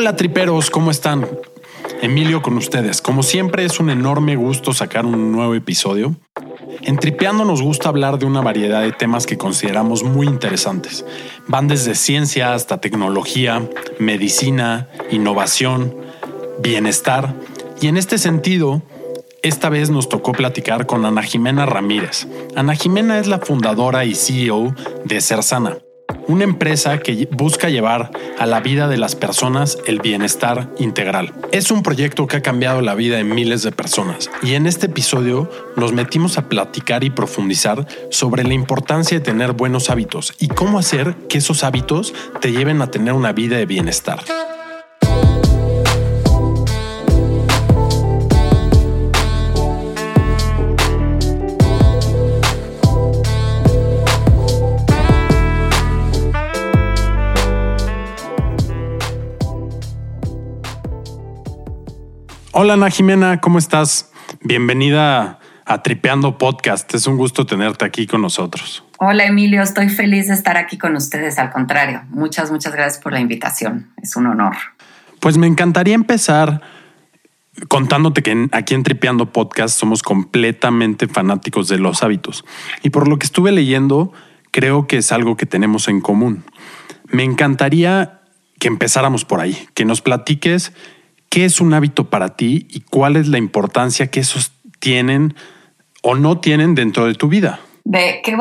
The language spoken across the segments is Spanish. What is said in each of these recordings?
Hola triperos, ¿cómo están? Emilio con ustedes. Como siempre es un enorme gusto sacar un nuevo episodio. En Tripeando nos gusta hablar de una variedad de temas que consideramos muy interesantes. Van desde ciencia hasta tecnología, medicina, innovación, bienestar. Y en este sentido, esta vez nos tocó platicar con Ana Jimena Ramírez. Ana Jimena es la fundadora y CEO de Cersana, una empresa que busca llevar a la vida de las personas el bienestar integral. Es un proyecto que ha cambiado la vida de miles de personas y en este episodio nos metimos a platicar y profundizar sobre la importancia de tener buenos hábitos y cómo hacer que esos hábitos te lleven a tener una vida de bienestar. Hola Ana Jimena, ¿cómo estás? Bienvenida a Tripeando Podcast. Es un gusto tenerte aquí con nosotros. Hola Emilio, estoy feliz de estar aquí con ustedes. Al contrario, muchas, muchas gracias por la invitación. Es un honor. Pues me encantaría empezar contándote que aquí en Tripeando Podcast somos completamente fanáticos de los hábitos. Y por lo que estuve leyendo, creo que es algo que tenemos en común. Me encantaría que empezáramos por ahí, que nos platiques ¿Qué es un hábito para ti y cuál es la importancia que esos tienen o no tienen dentro de tu vida? De, qué,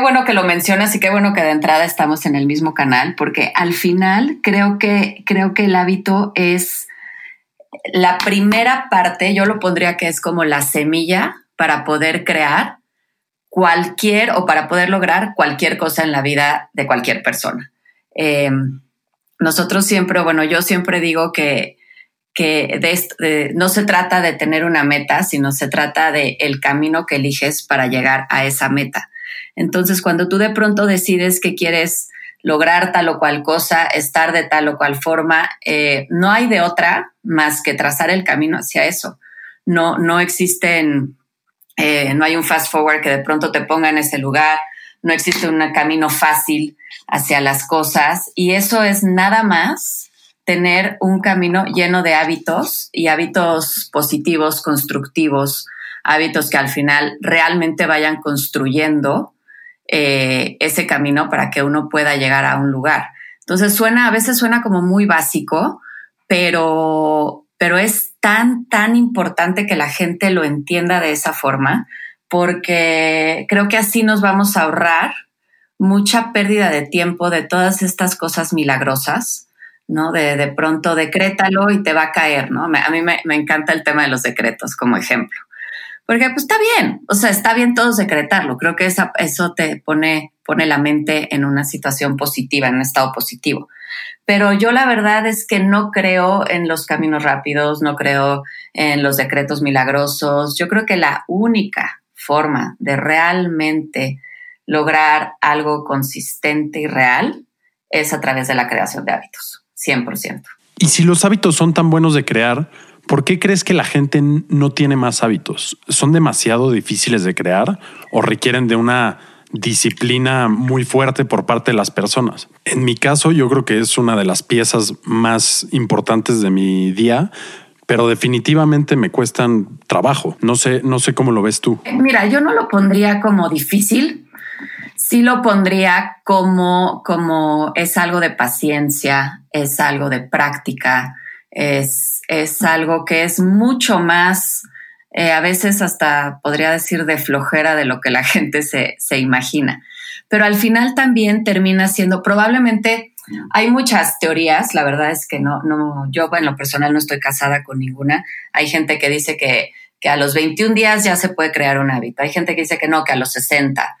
bueno que lo mencionas y qué bueno que de entrada estamos en el mismo canal, porque al final creo que, creo que el hábito es la primera parte, yo lo pondría que es como la semilla para poder crear cualquier o para poder lograr cualquier cosa en la vida de cualquier persona. Eh, nosotros siempre, bueno, yo siempre digo que que no se trata de tener una meta, sino se trata de el camino que eliges para llegar a esa meta. Entonces, cuando tú de pronto decides que quieres lograr tal o cual cosa, estar de tal o cual forma, eh, no hay de otra más que trazar el camino hacia eso. No, no existen, eh, no hay un fast forward que de pronto te ponga en ese lugar, no existe un camino fácil hacia las cosas y eso es nada más tener un camino lleno de hábitos y hábitos positivos, constructivos, hábitos que al final realmente vayan construyendo eh, ese camino para que uno pueda llegar a un lugar. Entonces suena, a veces suena como muy básico, pero, pero es tan, tan importante que la gente lo entienda de esa forma, porque creo que así nos vamos a ahorrar mucha pérdida de tiempo de todas estas cosas milagrosas ¿no? De, de pronto decrétalo y te va a caer, ¿no? a mí me, encanta el tema de los decretos como ejemplo. Porque pues está bien, o sea, está bien todos decretarlo. Creo que eso te pone, pone la mente en una situación positiva, en un estado positivo. Pero yo la verdad es que no creo en los caminos rápidos, no creo en los decretos milagrosos. Yo creo que la única forma de realmente lograr algo consistente y real es a través de la creación de hábitos. 100%. Y si los hábitos son tan buenos de crear, ¿por qué crees que la gente no tiene más hábitos? ¿Son demasiado difíciles de crear o requieren de una disciplina muy fuerte por parte de las personas? En mi caso, yo creo que es una de las piezas más importantes de mi día, pero definitivamente me cuestan trabajo. No sé, no sé cómo lo ves tú. Mira, yo no lo pondría como difícil, sí lo pondría como, como es algo de paciencia, es algo de práctica, es, es algo que es mucho más, eh, a veces hasta podría decir de flojera de lo que la gente se, se imagina. Pero al final también termina siendo probablemente hay muchas teorías, la verdad es que no, no, yo en lo personal no estoy casada con ninguna. Hay gente que dice que, que a los 21 días ya se puede crear un hábito. Hay gente que dice que no, que a los 60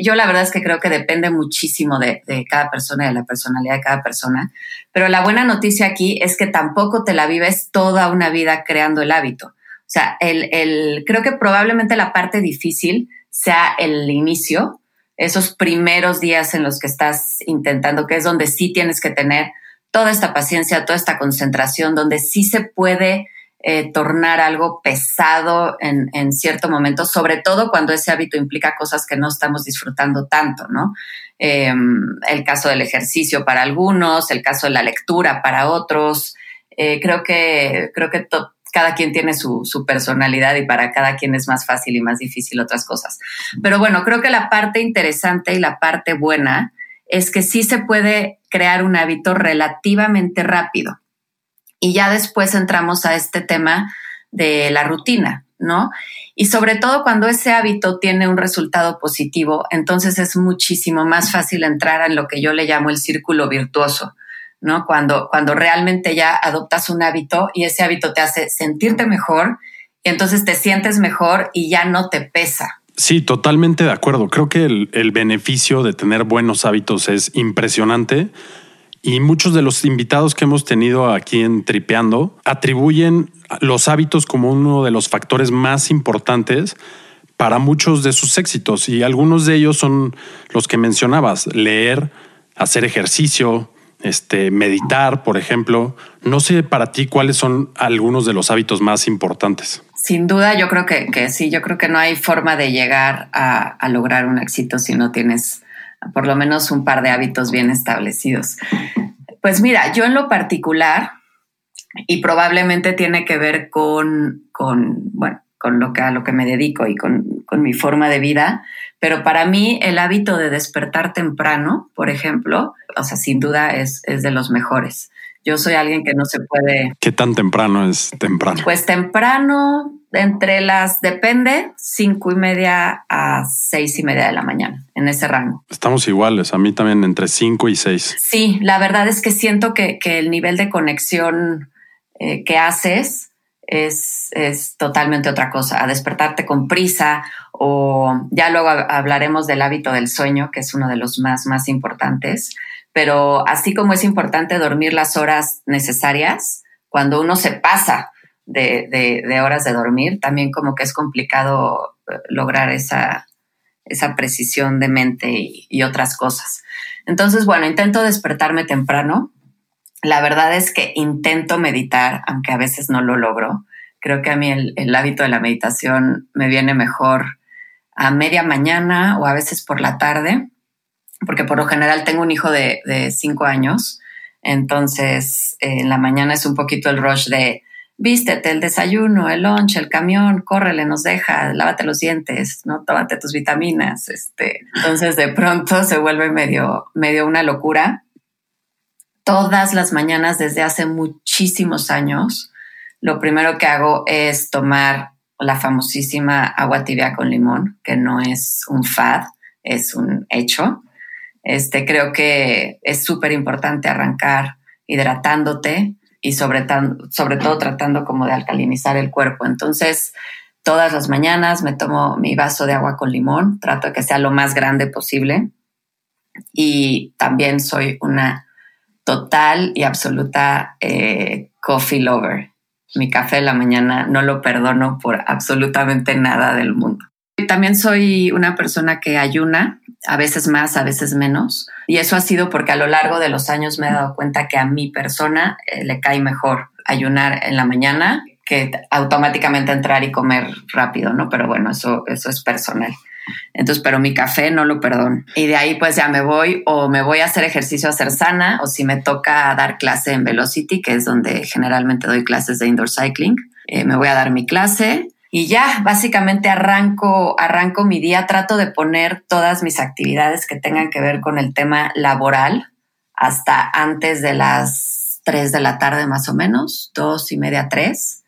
yo la verdad es que creo que depende muchísimo de, cada persona, de la personalidad de cada persona, pero la buena noticia aquí es que tampoco te la vives toda una vida creando el hábito. O sea, el, creo que probablemente la parte difícil sea el inicio, esos primeros días en los que estás intentando, que es donde sí tienes que tener toda esta paciencia, toda esta concentración, donde sí se puede eh, tornar algo pesado en, en, cierto momento, sobre todo cuando ese hábito implica cosas que no estamos disfrutando tanto, ¿no? Em, el caso del ejercicio para algunos, el caso de la lectura para otros. Eh, creo que, creo que cada quien tiene su, su, personalidad y para cada quien es más fácil y más difícil otras cosas. Pero bueno, creo que la parte interesante y la parte buena es que sí se puede crear un hábito relativamente rápido. Y ya después entramos a este tema de la rutina, ¿no? Y sobre todo cuando ese hábito tiene un resultado positivo, entonces es muchísimo más fácil entrar en lo que yo le llamo el círculo virtuoso, ¿no? Cuando, cuando realmente ya adoptas un hábito y ese hábito te hace sentirte mejor y entonces te sientes mejor y ya no te pesa. Sí, totalmente de acuerdo. Creo que el, el beneficio de tener buenos hábitos es impresionante y muchos de los invitados que hemos tenido aquí en Tripeando atribuyen los hábitos como uno de los factores más importantes para muchos de sus éxitos. Y algunos de ellos son los que mencionabas, leer, hacer ejercicio, este, meditar, por ejemplo. No sé para ti cuáles son algunos de los hábitos más importantes. Sin duda, yo creo que, que sí, yo creo que no hay forma de llegar a, a lograr un éxito si no tienes por lo menos un par de hábitos bien establecidos. Pues mira, yo en lo particular, y probablemente tiene que ver con, con bueno, con lo que, a lo que me dedico y con, con, mi forma de vida, pero para mí el hábito de despertar temprano, por ejemplo, o sea, sin duda es, es de los mejores. Yo soy alguien que no se puede... ¿Qué tan temprano es temprano? Pues temprano, entre las, depende, cinco y media a seis y media de la mañana, en ese rango. Estamos iguales, a mí también entre cinco y seis. Sí, la verdad es que siento que, que el nivel de conexión eh, que haces es, es totalmente otra cosa, a despertarte con prisa o ya luego hablaremos del hábito del sueño, que es uno de los más, más importantes, pero así como es importante dormir las horas necesarias, cuando uno se pasa de, horas de dormir, también como que es complicado eh, lograr esa, esa precisión de mente y, otras cosas. Entonces, bueno, intento despertarme temprano. La verdad es que intento meditar, aunque a veces no lo logro. Creo que a mí el, hábito de la meditación me viene mejor a media mañana o a veces por la tarde, porque por lo general tengo un hijo de, de cinco años. Entonces, en la mañana es un poquito el rush de vístete, el desayuno, el lunch, el camión, córrele, nos deja, lávate los dientes, ¿no? Tómate tus vitaminas. Este. Entonces de pronto se vuelve medio, medio una locura. Todas las mañanas desde hace muchísimos años, lo primero que hago es tomar la famosísima agua tibia con limón, que no es un fad, es un hecho. Este, creo que es súper importante arrancar hidratándote, y sobre, sobre todo tratando como de alcalinizar el cuerpo. Entonces, todas las mañanas me tomo mi vaso de agua con limón, trato de que sea lo más grande posible y también soy una total y absoluta eh, coffee lover. Mi café de la mañana no lo perdono por absolutamente nada del mundo. También soy una persona que ayuna, a veces más, a veces menos. Y eso ha sido porque a lo largo de los años me he dado cuenta que a mi persona eh, le cae mejor ayunar en la mañana que automáticamente entrar y comer rápido, ¿no? Pero bueno, eso, eso es personal. Entonces, pero mi café no lo perdono. Y de ahí pues ya me voy o me voy a hacer ejercicio a hacer sana o si me toca dar clase en Velocity, que es donde generalmente doy clases de indoor cycling, eh, me voy a dar mi clase y ya, básicamente arranco, arranco mi día, trato de poner todas mis actividades que tengan que ver con el tema laboral hasta antes de las 3 de la tarde más o menos, dos y media, tres.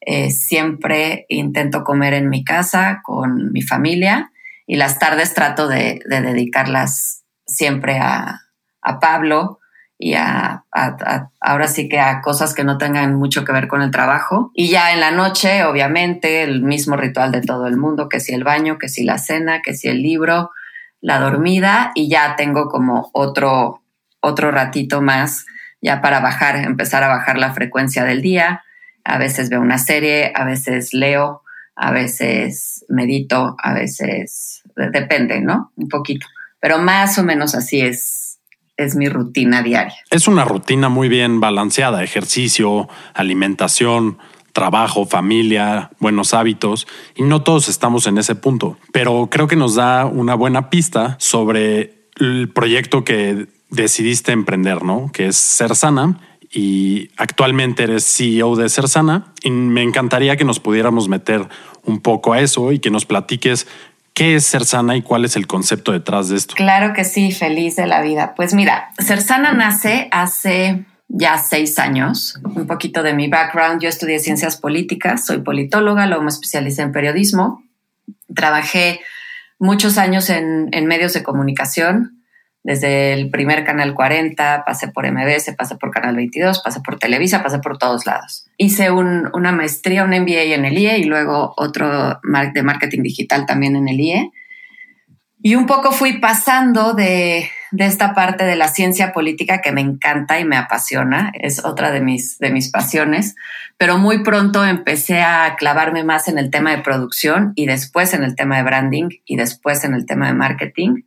Eh, siempre intento comer en mi casa con mi familia y las tardes trato de, dedicarlas siempre a, a Pablo, y a, ahora sí que a cosas que no tengan mucho que ver con el trabajo. Y ya en la noche, obviamente, el mismo ritual de todo el mundo, que si el baño, que si la cena, que si el libro, la dormida y ya tengo como otro, otro ratito más ya para bajar, empezar a bajar la frecuencia del día. A veces veo una serie, a veces leo, a veces medito, a veces depende, ¿no? Un poquito. Pero más o menos así es es mi rutina diaria. Es una rutina muy bien balanceada, ejercicio, alimentación, trabajo, familia, buenos hábitos, y no todos estamos en ese punto, pero creo que nos da una buena pista sobre el proyecto que decidiste emprender, ¿no? Que es Ser Sana y actualmente eres CEO de Ser Sana y me encantaría que nos pudiéramos meter un poco a eso y que nos platiques ¿Qué es Ser Sana y cuál es el concepto detrás de esto? Claro que sí, feliz de la vida. Pues mira, Ser Sana nace hace ya seis años. Un poquito de mi background, yo estudié ciencias políticas, soy politóloga, luego me especialicé en periodismo. Trabajé muchos años en, en medios de comunicación, desde el primer Canal 40, pasé por MBS, pasé por Canal 22, pasé por Televisa, pasé por todos lados. Hice una maestría, un MBA en el IE y luego otro de marketing digital también en el IE. Y un poco fui pasando de, de, esta parte de la ciencia política que me encanta y me apasiona, es otra de mis, de mis pasiones, pero muy pronto empecé a clavarme más en el tema de producción y después en el tema de branding y después en el tema de marketing.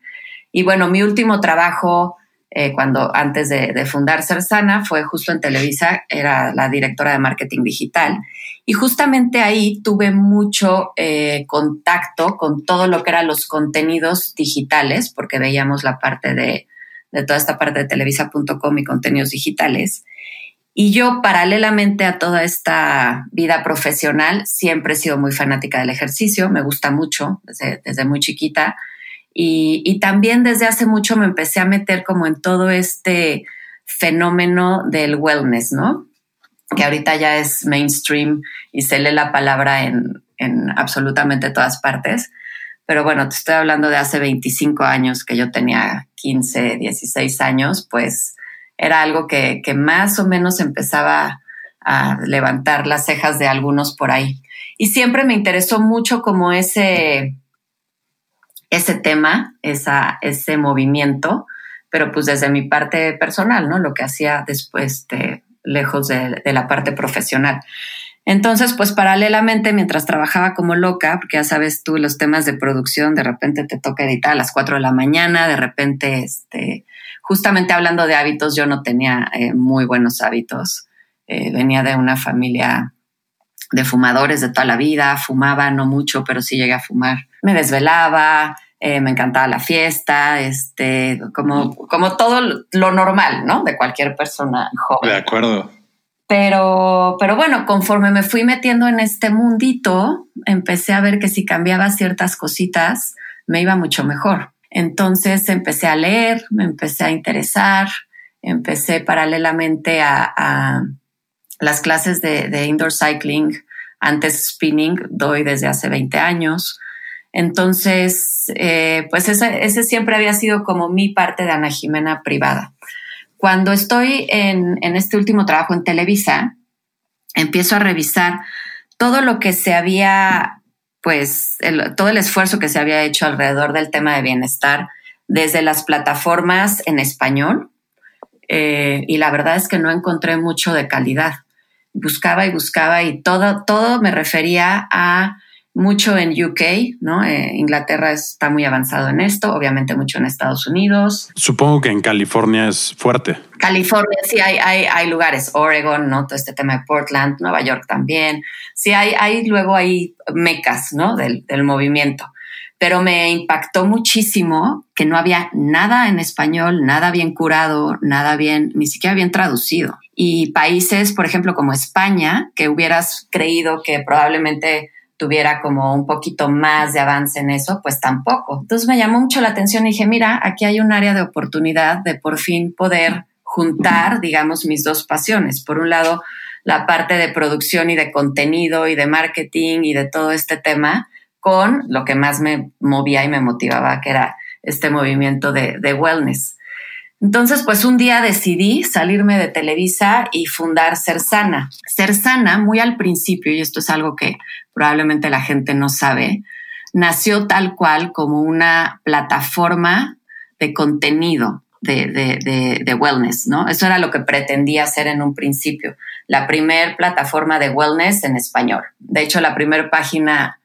Y bueno, mi último trabajo, eh, cuando antes de, fundar Cersana, fue justo en Televisa, era la directora de marketing digital. Y justamente ahí tuve mucho eh, contacto con todo lo que eran los contenidos digitales, porque veíamos la parte de, de toda esta parte de televisa.com y contenidos digitales. Y yo, paralelamente a toda esta vida profesional, siempre he sido muy fanática del ejercicio, me gusta mucho desde muy chiquita. Y, también desde hace mucho me empecé a meter como en todo este fenómeno del wellness, ¿no? Que ahorita ya es mainstream y se lee la palabra en, absolutamente todas partes. Pero bueno, te estoy hablando de hace 25 años que yo tenía 15, 16 años, pues era algo que, más o menos empezaba a levantar las cejas de algunos por ahí. Y siempre me interesó mucho como ese, ese tema, esa, ese movimiento, pero pues desde mi parte personal, ¿no? Lo que hacía después de, lejos de, la parte profesional. Entonces, pues paralelamente, mientras trabajaba como loca, porque ya sabes tú, los temas de producción, de repente te toca editar a las 4 de la mañana, de repente, este, justamente hablando de hábitos, yo no tenía eh, muy buenos hábitos. Eh, venía de una familia de fumadores de toda la vida, fumaba no mucho, pero sí llegué a fumar me desvelaba, eh, me encantaba la fiesta, este, como, como todo lo normal, ¿no? De cualquier persona joven. De acuerdo. Pero, pero bueno, conforme me fui metiendo en este mundito, empecé a ver que si cambiaba ciertas cositas, me iba mucho mejor. Entonces empecé a leer, me empecé a interesar, empecé paralelamente a, las clases de, indoor cycling, antes spinning, doy desde hace 20 años. Entonces, eh, pues ese, siempre había sido como mi parte de Ana Jimena privada. Cuando estoy en, este último trabajo en Televisa, empiezo a revisar todo lo que se había, pues, todo el esfuerzo que se había hecho alrededor del tema de bienestar desde las plataformas en español. Eh, y la verdad es que no encontré mucho de calidad. Buscaba y buscaba y todo, todo me refería a mucho en UK, ¿no? Eh, Inglaterra está muy avanzado en esto, obviamente mucho en Estados Unidos. Supongo que en California es fuerte. California sí hay, hay, hay lugares, Oregon, ¿no? Todo este tema de Portland, Nueva York también. Sí hay, hay luego hay mecas, ¿no? Del, del movimiento. Pero me impactó muchísimo que no había nada en español, nada bien curado, nada bien, ni siquiera bien traducido. Y países, por ejemplo, como España, que hubieras creído que probablemente tuviera como un poquito más de avance en eso, pues tampoco. Entonces me llamó mucho la atención y dije, mira, aquí hay un área de oportunidad de por fin poder juntar, digamos, mis dos pasiones. Por un lado, la parte de producción y de contenido y de marketing y de todo este tema con lo que más me movía y me motivaba, que era este movimiento de, wellness. Entonces, pues un día decidí salirme de Televisa y fundar Ser Sana. Ser Sana, muy al principio, y esto es algo que probablemente la gente no sabe, nació tal cual como una plataforma de contenido de, wellness, ¿no? Eso era lo que pretendía hacer en un principio, la primer plataforma de wellness en español. De hecho, la primera página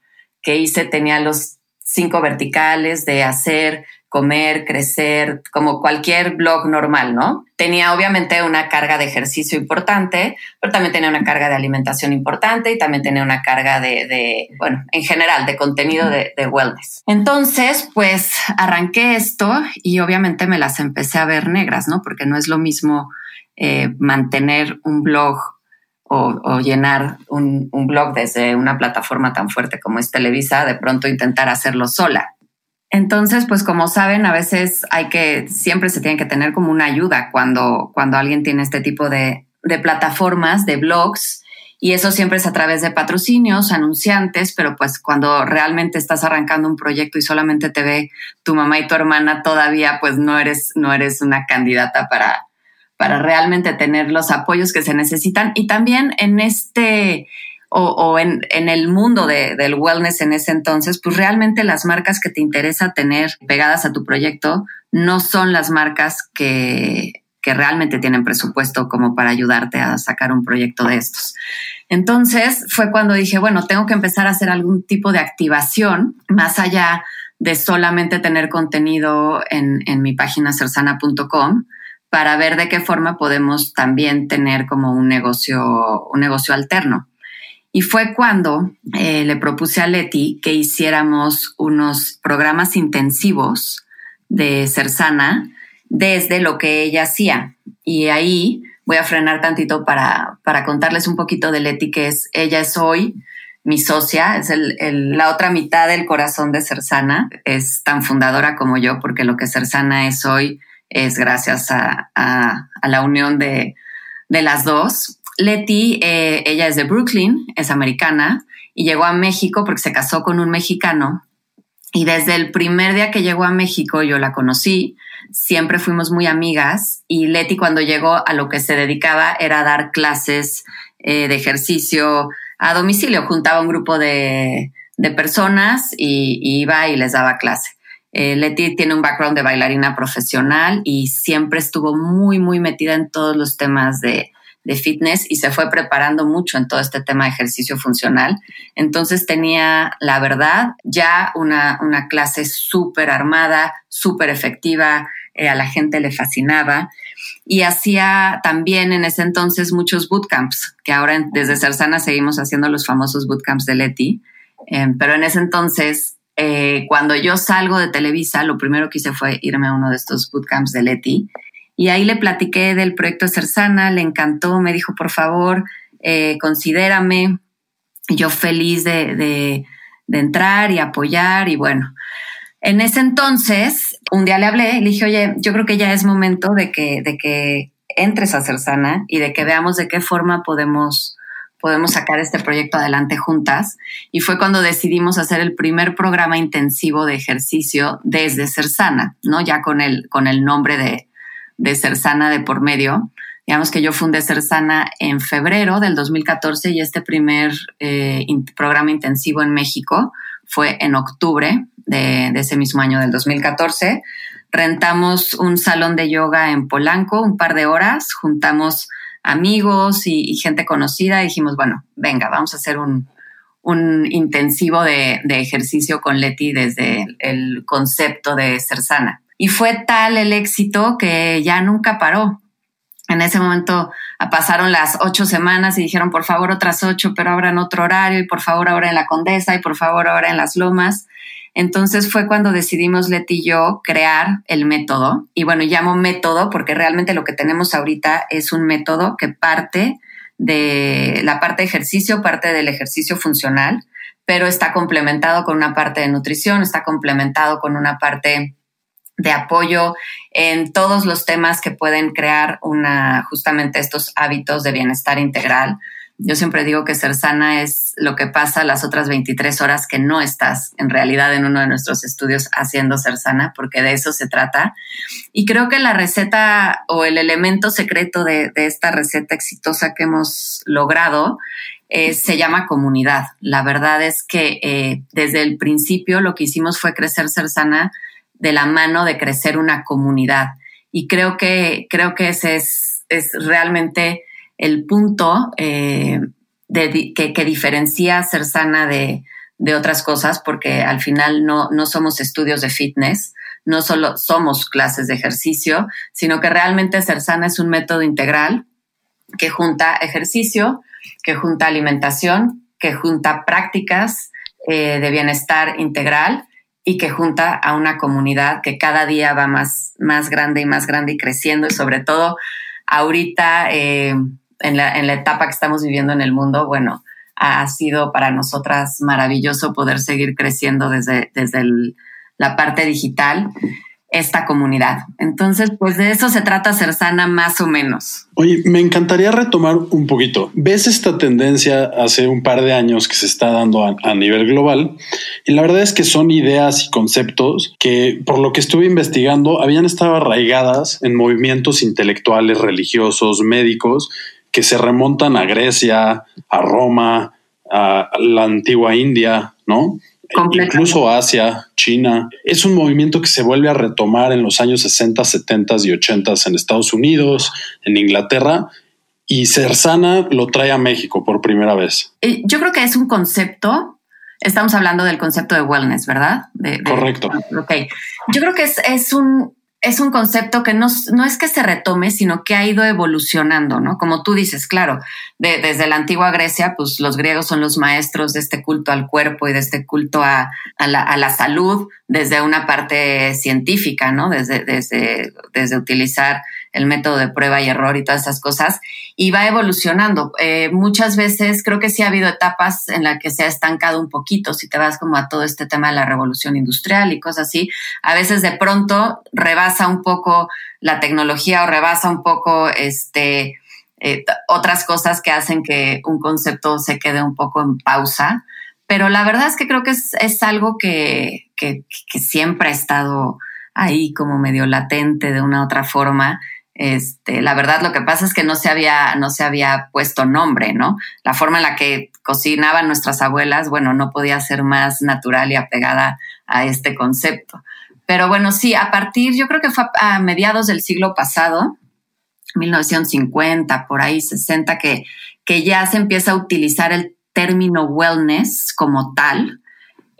que hice tenía los cinco verticales de hacer comer, crecer, como cualquier blog normal, ¿no? Tenía obviamente una carga de ejercicio importante, pero también tenía una carga de alimentación importante y también tenía una carga de, bueno, en general, de contenido de, wellness. Entonces, pues arranqué esto y obviamente me las empecé a ver negras, ¿no? Porque no es lo mismo eh, mantener un blog o, llenar un, blog desde una plataforma tan fuerte como es Televisa, de pronto intentar hacerlo sola. Entonces, pues como saben, a veces hay que, siempre se tiene que tener como una ayuda cuando, cuando alguien tiene este tipo de, de plataformas, de blogs, y eso siempre es a través de patrocinios, anunciantes, pero pues cuando realmente estás arrancando un proyecto y solamente te ve tu mamá y tu hermana, todavía pues no eres, no eres una candidata para, para realmente tener los apoyos que se necesitan. Y también en este, o, en, el mundo del wellness en ese entonces, pues realmente las marcas que te interesa tener pegadas a tu proyecto no son las marcas que, realmente tienen presupuesto como para ayudarte a sacar un proyecto de estos. Entonces fue cuando dije, bueno, tengo que empezar a hacer algún tipo de activación más allá de solamente tener contenido en, en mi página cersana.com para ver de qué forma podemos también tener como un negocio, un negocio alterno. Y fue cuando eh, le propuse a Leti que hiciéramos unos programas intensivos de Cersana desde lo que ella hacía. Y ahí voy a frenar tantito para, para contarles un poquito de Leti, que es, ella es hoy mi socia, es el, la otra mitad del corazón de Cersana, es tan fundadora como yo, porque lo que Cersana es hoy es gracias a, la unión de, de las dos. Leti, eh, ella es de Brooklyn, es americana y llegó a México porque se casó con un mexicano. Y desde el primer día que llegó a México yo la conocí, siempre fuimos muy amigas y Leti cuando llegó a lo que se dedicaba era dar clases eh, de ejercicio a domicilio, juntaba un grupo de, personas y, iba y les daba clase. Eh, Leti tiene un background de bailarina profesional y siempre estuvo muy, muy metida en todos los temas de, de fitness y se fue preparando mucho en todo este tema de ejercicio funcional. Entonces tenía, la verdad, ya una, una clase súper armada, súper efectiva, eh, a la gente le fascinaba. Y hacía también en ese entonces muchos bootcamps, que ahora desde Cersana seguimos haciendo los famosos bootcamps de Leti. Eh, pero en ese entonces, eh, cuando yo salgo de Televisa, lo primero que hice fue irme a uno de estos bootcamps de Leti y ahí le platiqué del proyecto Cersana, le encantó, me dijo, por favor, eh, considérame. yo feliz de, de, entrar y apoyar y bueno. En ese entonces, un día le hablé le dije, oye, yo creo que ya es momento de que, de que entres a Cersana y de que veamos de qué forma podemos, podemos sacar este proyecto adelante juntas. Y fue cuando decidimos hacer el primer programa intensivo de ejercicio desde Cersana, ¿no? Ya con el, con el nombre de, de Cersana de por medio. Digamos que yo fundé Cersana en febrero del 2014 y este primer eh, programa intensivo en México fue en octubre de, ese mismo año del 2014. Rentamos un salón de yoga en Polanco un par de horas, juntamos amigos y, gente conocida dijimos, bueno, venga, vamos a hacer un, intensivo de, de, ejercicio con Leti desde el concepto de Cersana. Y fue tal el éxito que ya nunca paró. En ese momento ah, pasaron las ocho semanas y dijeron, por favor, otras ocho, pero ahora en otro horario y por favor ahora en la Condesa y por favor ahora en las Lomas. Entonces fue cuando decidimos Leti y yo crear el método. Y bueno, llamo método porque realmente lo que tenemos ahorita es un método que parte de la parte de ejercicio, parte del ejercicio funcional, pero está complementado con una parte de nutrición, está complementado con una parte de apoyo en todos los temas que pueden crear una, justamente estos hábitos de bienestar integral. Yo siempre digo que ser sana es lo que pasa las otras 23 horas que no estás en realidad en uno de nuestros estudios haciendo ser sana, porque de eso se trata. Y creo que la receta o el elemento secreto de, esta receta exitosa que hemos logrado eh, se llama comunidad. La verdad es que eh, desde el principio lo que hicimos fue crecer ser sana de la mano de crecer una comunidad. Y creo que, creo que ese es, es realmente el punto eh, de, que, que, diferencia ser sana de, de, otras cosas, porque al final no, no somos estudios de fitness, no solo somos clases de ejercicio, sino que realmente Cersana es un método integral que junta ejercicio, que junta alimentación, que junta prácticas eh, de bienestar integral y que junta a una comunidad que cada día va más, más grande y más grande y creciendo y sobre todo ahorita eh, en, la, en la etapa que estamos viviendo en el mundo, bueno, ha sido para nosotras maravilloso poder seguir creciendo desde, desde la parte digital esta comunidad. Entonces, pues de eso se trata ser sana más o menos. Oye, me encantaría retomar un poquito. ¿Ves esta tendencia hace un par de años que se está dando a, nivel global? Y la verdad es que son ideas y conceptos que, por lo que estuve investigando, habían estado arraigadas en movimientos intelectuales, religiosos, médicos, que se remontan a Grecia, a Roma, a la antigua India, ¿no? Incluso Asia, China. Es un movimiento que se vuelve a retomar en los años 60, 70 y 80 en Estados Unidos, en Inglaterra, y Cersana lo trae a México por primera vez. Yo creo que es un concepto, estamos hablando del concepto de wellness, ¿verdad? Correcto. Ok. Yo creo que es, es un es un concepto que no, no, es que se retome, sino que ha ido evolucionando, ¿no? Como tú dices, claro, desde la antigua Grecia, pues los griegos son los maestros de este culto al cuerpo y de este culto a, la, a la, salud desde una parte científica, ¿no? Desde, desde, desde utilizar el método de prueba y error y todas esas cosas, y va evolucionando. Eh, muchas veces creo que sí ha habido etapas en las que se ha estancado un poquito, si te vas como a todo este tema de la revolución industrial y cosas así, a veces de pronto rebasa un poco la tecnología o rebasa un poco este, eh, otras cosas que hacen que un concepto se quede un poco en pausa. Pero la verdad es que creo que es, es algo que, que, que siempre ha estado ahí como medio latente de una u otra forma este, la verdad, lo que pasa es que no se había, no se había puesto nombre, ¿no? La forma en la que cocinaban nuestras abuelas, bueno, no podía ser más natural y apegada a este concepto. Pero bueno, sí, a partir, yo creo que fue a mediados del siglo pasado, 1950, por ahí 60, que, que ya se empieza a utilizar el término wellness como tal,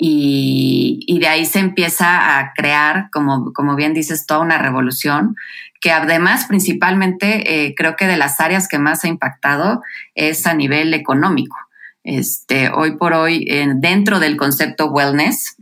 y, de ahí se empieza a crear, como, como bien dices, toda una revolución que además principalmente eh, creo que de las áreas que más ha impactado es a nivel económico. Este, hoy por hoy, dentro del concepto wellness,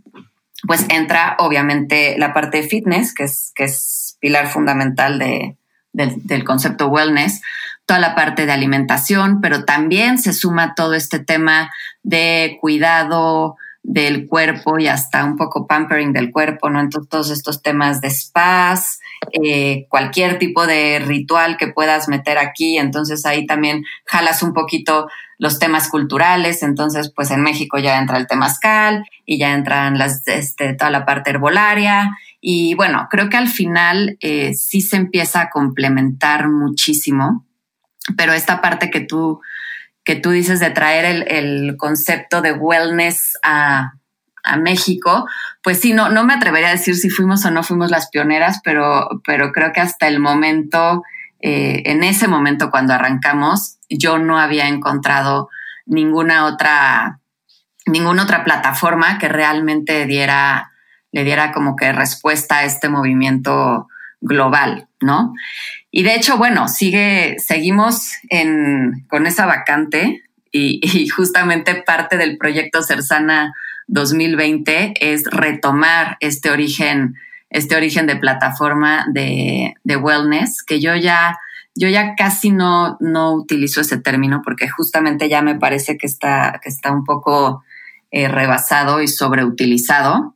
pues entra obviamente la parte de fitness, que es, que es pilar fundamental de, del concepto wellness, toda la parte de alimentación, pero también se suma todo este tema de cuidado, del cuerpo y hasta un poco pampering del cuerpo, ¿no? Entonces, todos estos temas de spas, eh, cualquier tipo de ritual que puedas meter aquí, entonces ahí también jalas un poquito los temas culturales, entonces pues en México ya entra el temazcal y ya entran las, este, toda la parte herbolaria. Y bueno, creo que al final eh, sí se empieza a complementar muchísimo, pero esta parte que tú que tú dices de traer el, concepto de wellness a, México, pues sí, no, no me atrevería a decir si fuimos o no fuimos las pioneras, pero, pero creo que hasta el momento, eh, en ese momento cuando arrancamos, yo no había encontrado ninguna otra, ninguna otra plataforma que realmente diera, le diera como que respuesta a este movimiento global, ¿no? Y de hecho, bueno, sigue, seguimos en, con esa vacante y, justamente parte del proyecto Cersana 2020 es retomar este origen, este origen de plataforma de, wellness, que yo ya, yo ya casi no, no utilizo ese término porque justamente ya me parece que está, que está un poco eh, rebasado y sobreutilizado.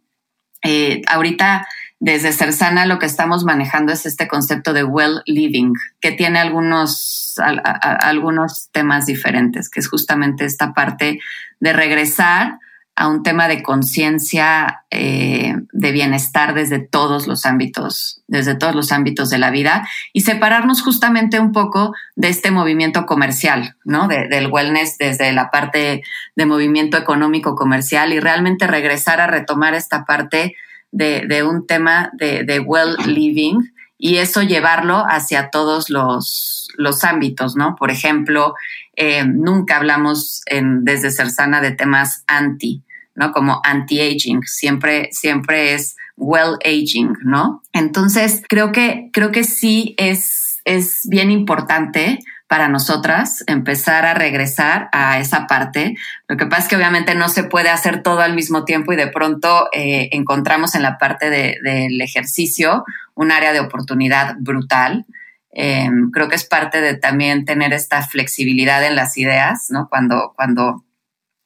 Eh, ahorita desde Cersana lo que estamos manejando es este concepto de well living, que tiene algunos, algunos temas diferentes, que es justamente esta parte de regresar a un tema de conciencia eh, de bienestar desde todos los ámbitos, desde todos los ámbitos de la vida y separarnos justamente un poco de este movimiento comercial, ¿no? del wellness desde la parte de movimiento económico comercial y realmente regresar a retomar esta parte de, un tema de, well living y eso llevarlo hacia todos los, ámbitos, ¿no? Por ejemplo, eh, nunca hablamos desde Cersana de temas anti, ¿no? Como anti-aging, siempre, siempre es well aging, ¿no? Entonces, creo que, creo que sí es, es bien importante para nosotras empezar a regresar a esa parte. Lo que pasa es que obviamente no se puede hacer todo al mismo tiempo y de pronto eh, encontramos en la parte del ejercicio un área de oportunidad brutal. Em, creo que es parte de también tener esta flexibilidad en las ideas, ¿no? Cuando, cuando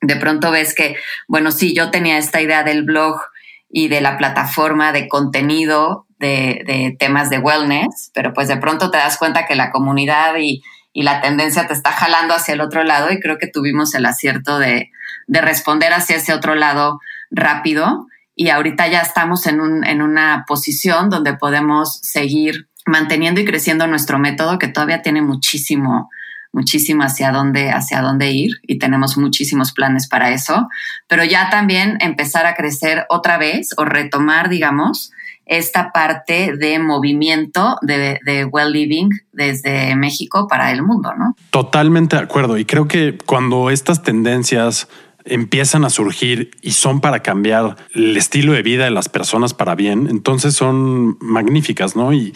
de pronto ves que, bueno, sí, yo tenía esta idea del blog y de la plataforma de contenido de, de temas de wellness, pero pues de pronto te das cuenta que la comunidad y, y la tendencia te está jalando hacia el otro lado y creo que tuvimos el acierto de, responder hacia ese otro lado rápido y ahorita ya estamos en, un, en una posición donde podemos seguir manteniendo y creciendo nuestro método que todavía tiene muchísimo, muchísimo hacia dónde, hacia dónde ir y tenemos muchísimos planes para eso, pero ya también empezar a crecer otra vez o retomar, digamos, esta parte de movimiento de, well living desde México para el mundo, ¿no? Totalmente de acuerdo. Y creo que cuando estas tendencias empiezan a surgir y son para cambiar el estilo de vida de las personas para bien, entonces son magníficas, ¿no? Y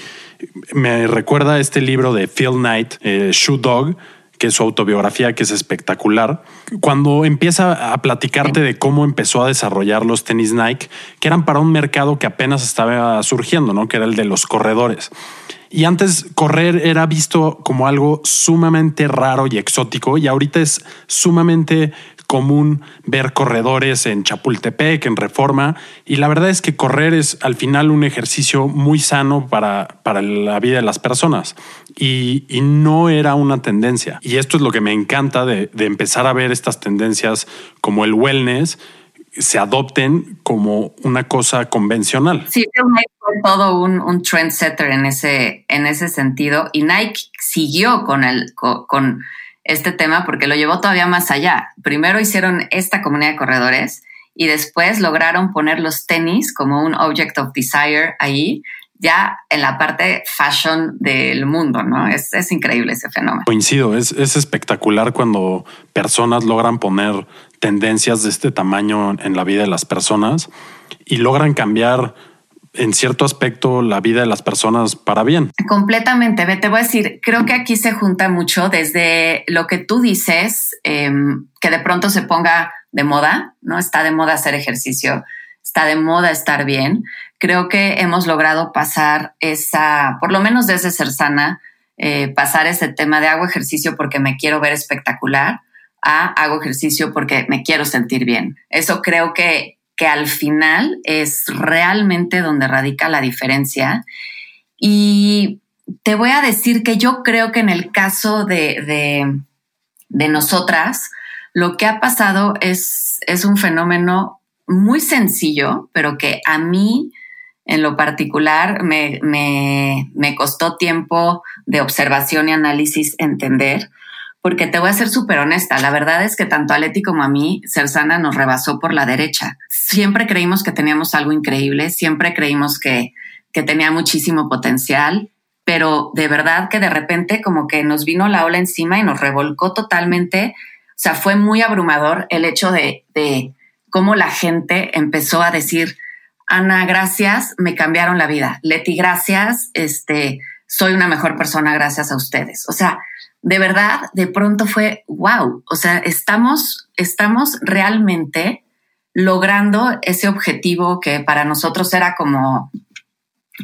me recuerda este libro de Phil Knight, eh, Shoe Dog, que es su autobiografía, que es espectacular. Cuando empieza a platicarte de cómo empezó a desarrollar los tenis Nike, que eran para un mercado que apenas estaba surgiendo, ¿no? Que era el de los corredores. Y antes correr era visto como algo sumamente raro y exótico y ahorita es sumamente común ver corredores en Chapultepec, en Reforma, y la verdad es que correr es al final un ejercicio muy sano para, para la vida de las personas y, no era una tendencia. Y esto es lo que me encanta de, empezar a ver estas tendencias como el wellness se adopten como una cosa convencional. Sí, fue todo un trendsetter en ese, en ese sentido y Nike siguió con el, con este tema porque lo llevó todavía más allá. Primero hicieron esta comunidad de corredores y después lograron poner los tenis como un object of desire ahí, ya en la parte fashion del mundo, ¿no? Es, increíble ese fenómeno. Coincido, es, es espectacular cuando personas logran poner tendencias de este tamaño en la vida de las personas y logran cambiar en cierto aspecto la vida de las personas para bien. Completamente. Te voy a decir, creo que aquí se junta mucho desde lo que tú dices, em, que de pronto se ponga de moda, ¿no? Está de moda hacer ejercicio, está de moda estar bien. Creo que hemos logrado pasar esa, por lo menos desde ser sana, eh, pasar ese tema de hago ejercicio porque me quiero ver espectacular a hago ejercicio porque me quiero sentir bien. Eso creo que que al final es realmente donde radica la diferencia. Y te voy a decir que yo creo que en el caso de, de, nosotras, lo que ha pasado es, es un fenómeno muy sencillo, pero que a mí en lo particular me, me, me costó tiempo de observación y análisis entender porque te voy a ser súper honesta, la verdad es que tanto a Leti como a mí, Cersana nos rebasó por la derecha. Siempre creímos que teníamos algo increíble, siempre creímos que, que tenía muchísimo potencial, pero de verdad que de repente como que nos vino la ola encima y nos revolcó totalmente. O sea, fue muy abrumador el hecho de, de cómo la gente empezó a decir, Ana, gracias, me cambiaron la vida. Leti, gracias, este, soy una mejor persona gracias a ustedes. O sea, de verdad, de pronto fue, wow, o sea, estamos, estamos realmente logrando ese objetivo que para nosotros era como,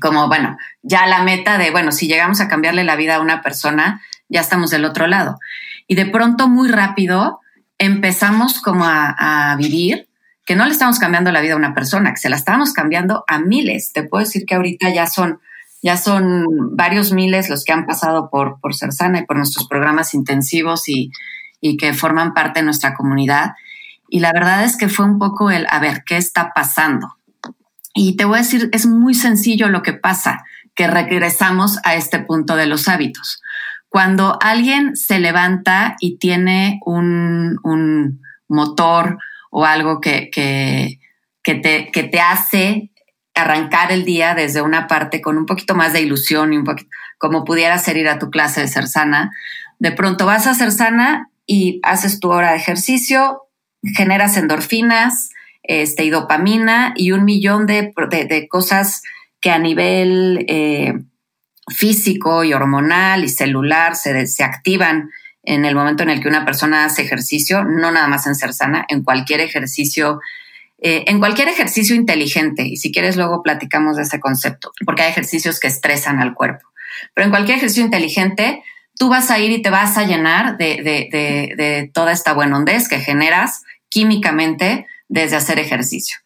como, bueno, ya la meta de, bueno, si llegamos a cambiarle la vida a una persona, ya estamos del otro lado. Y de pronto, muy rápido, empezamos como a, a vivir que no le estamos cambiando la vida a una persona, que se la estábamos cambiando a miles. Te puedo decir que ahorita ya son ya son varios miles los que han pasado por, por Cersana y por nuestros programas intensivos y, y que forman parte de nuestra comunidad. Y la verdad es que fue un poco el, a ver, ¿qué está pasando? Y te voy a decir, es muy sencillo lo que pasa, que regresamos a este punto de los hábitos. Cuando alguien se levanta y tiene un, un motor o algo que, que, que, te, que te hace arrancar el día desde una parte con un poquito más de ilusión y un poquito como pudiera ser ir a tu clase de ser sana. De pronto vas a ser sana y haces tu hora de ejercicio, generas endorfinas, este, y dopamina y un millón de, cosas que a nivel eh, físico y hormonal y celular se, se activan en el momento en el que una persona hace ejercicio, no nada más en ser sana, en cualquier ejercicio, eh, en cualquier ejercicio inteligente. Y si quieres, luego platicamos de ese concepto, porque hay ejercicios que estresan al cuerpo. Pero en cualquier ejercicio inteligente, tú vas a ir y te vas a llenar de, de, de toda esta buena hondez que generas químicamente desde hacer ejercicio.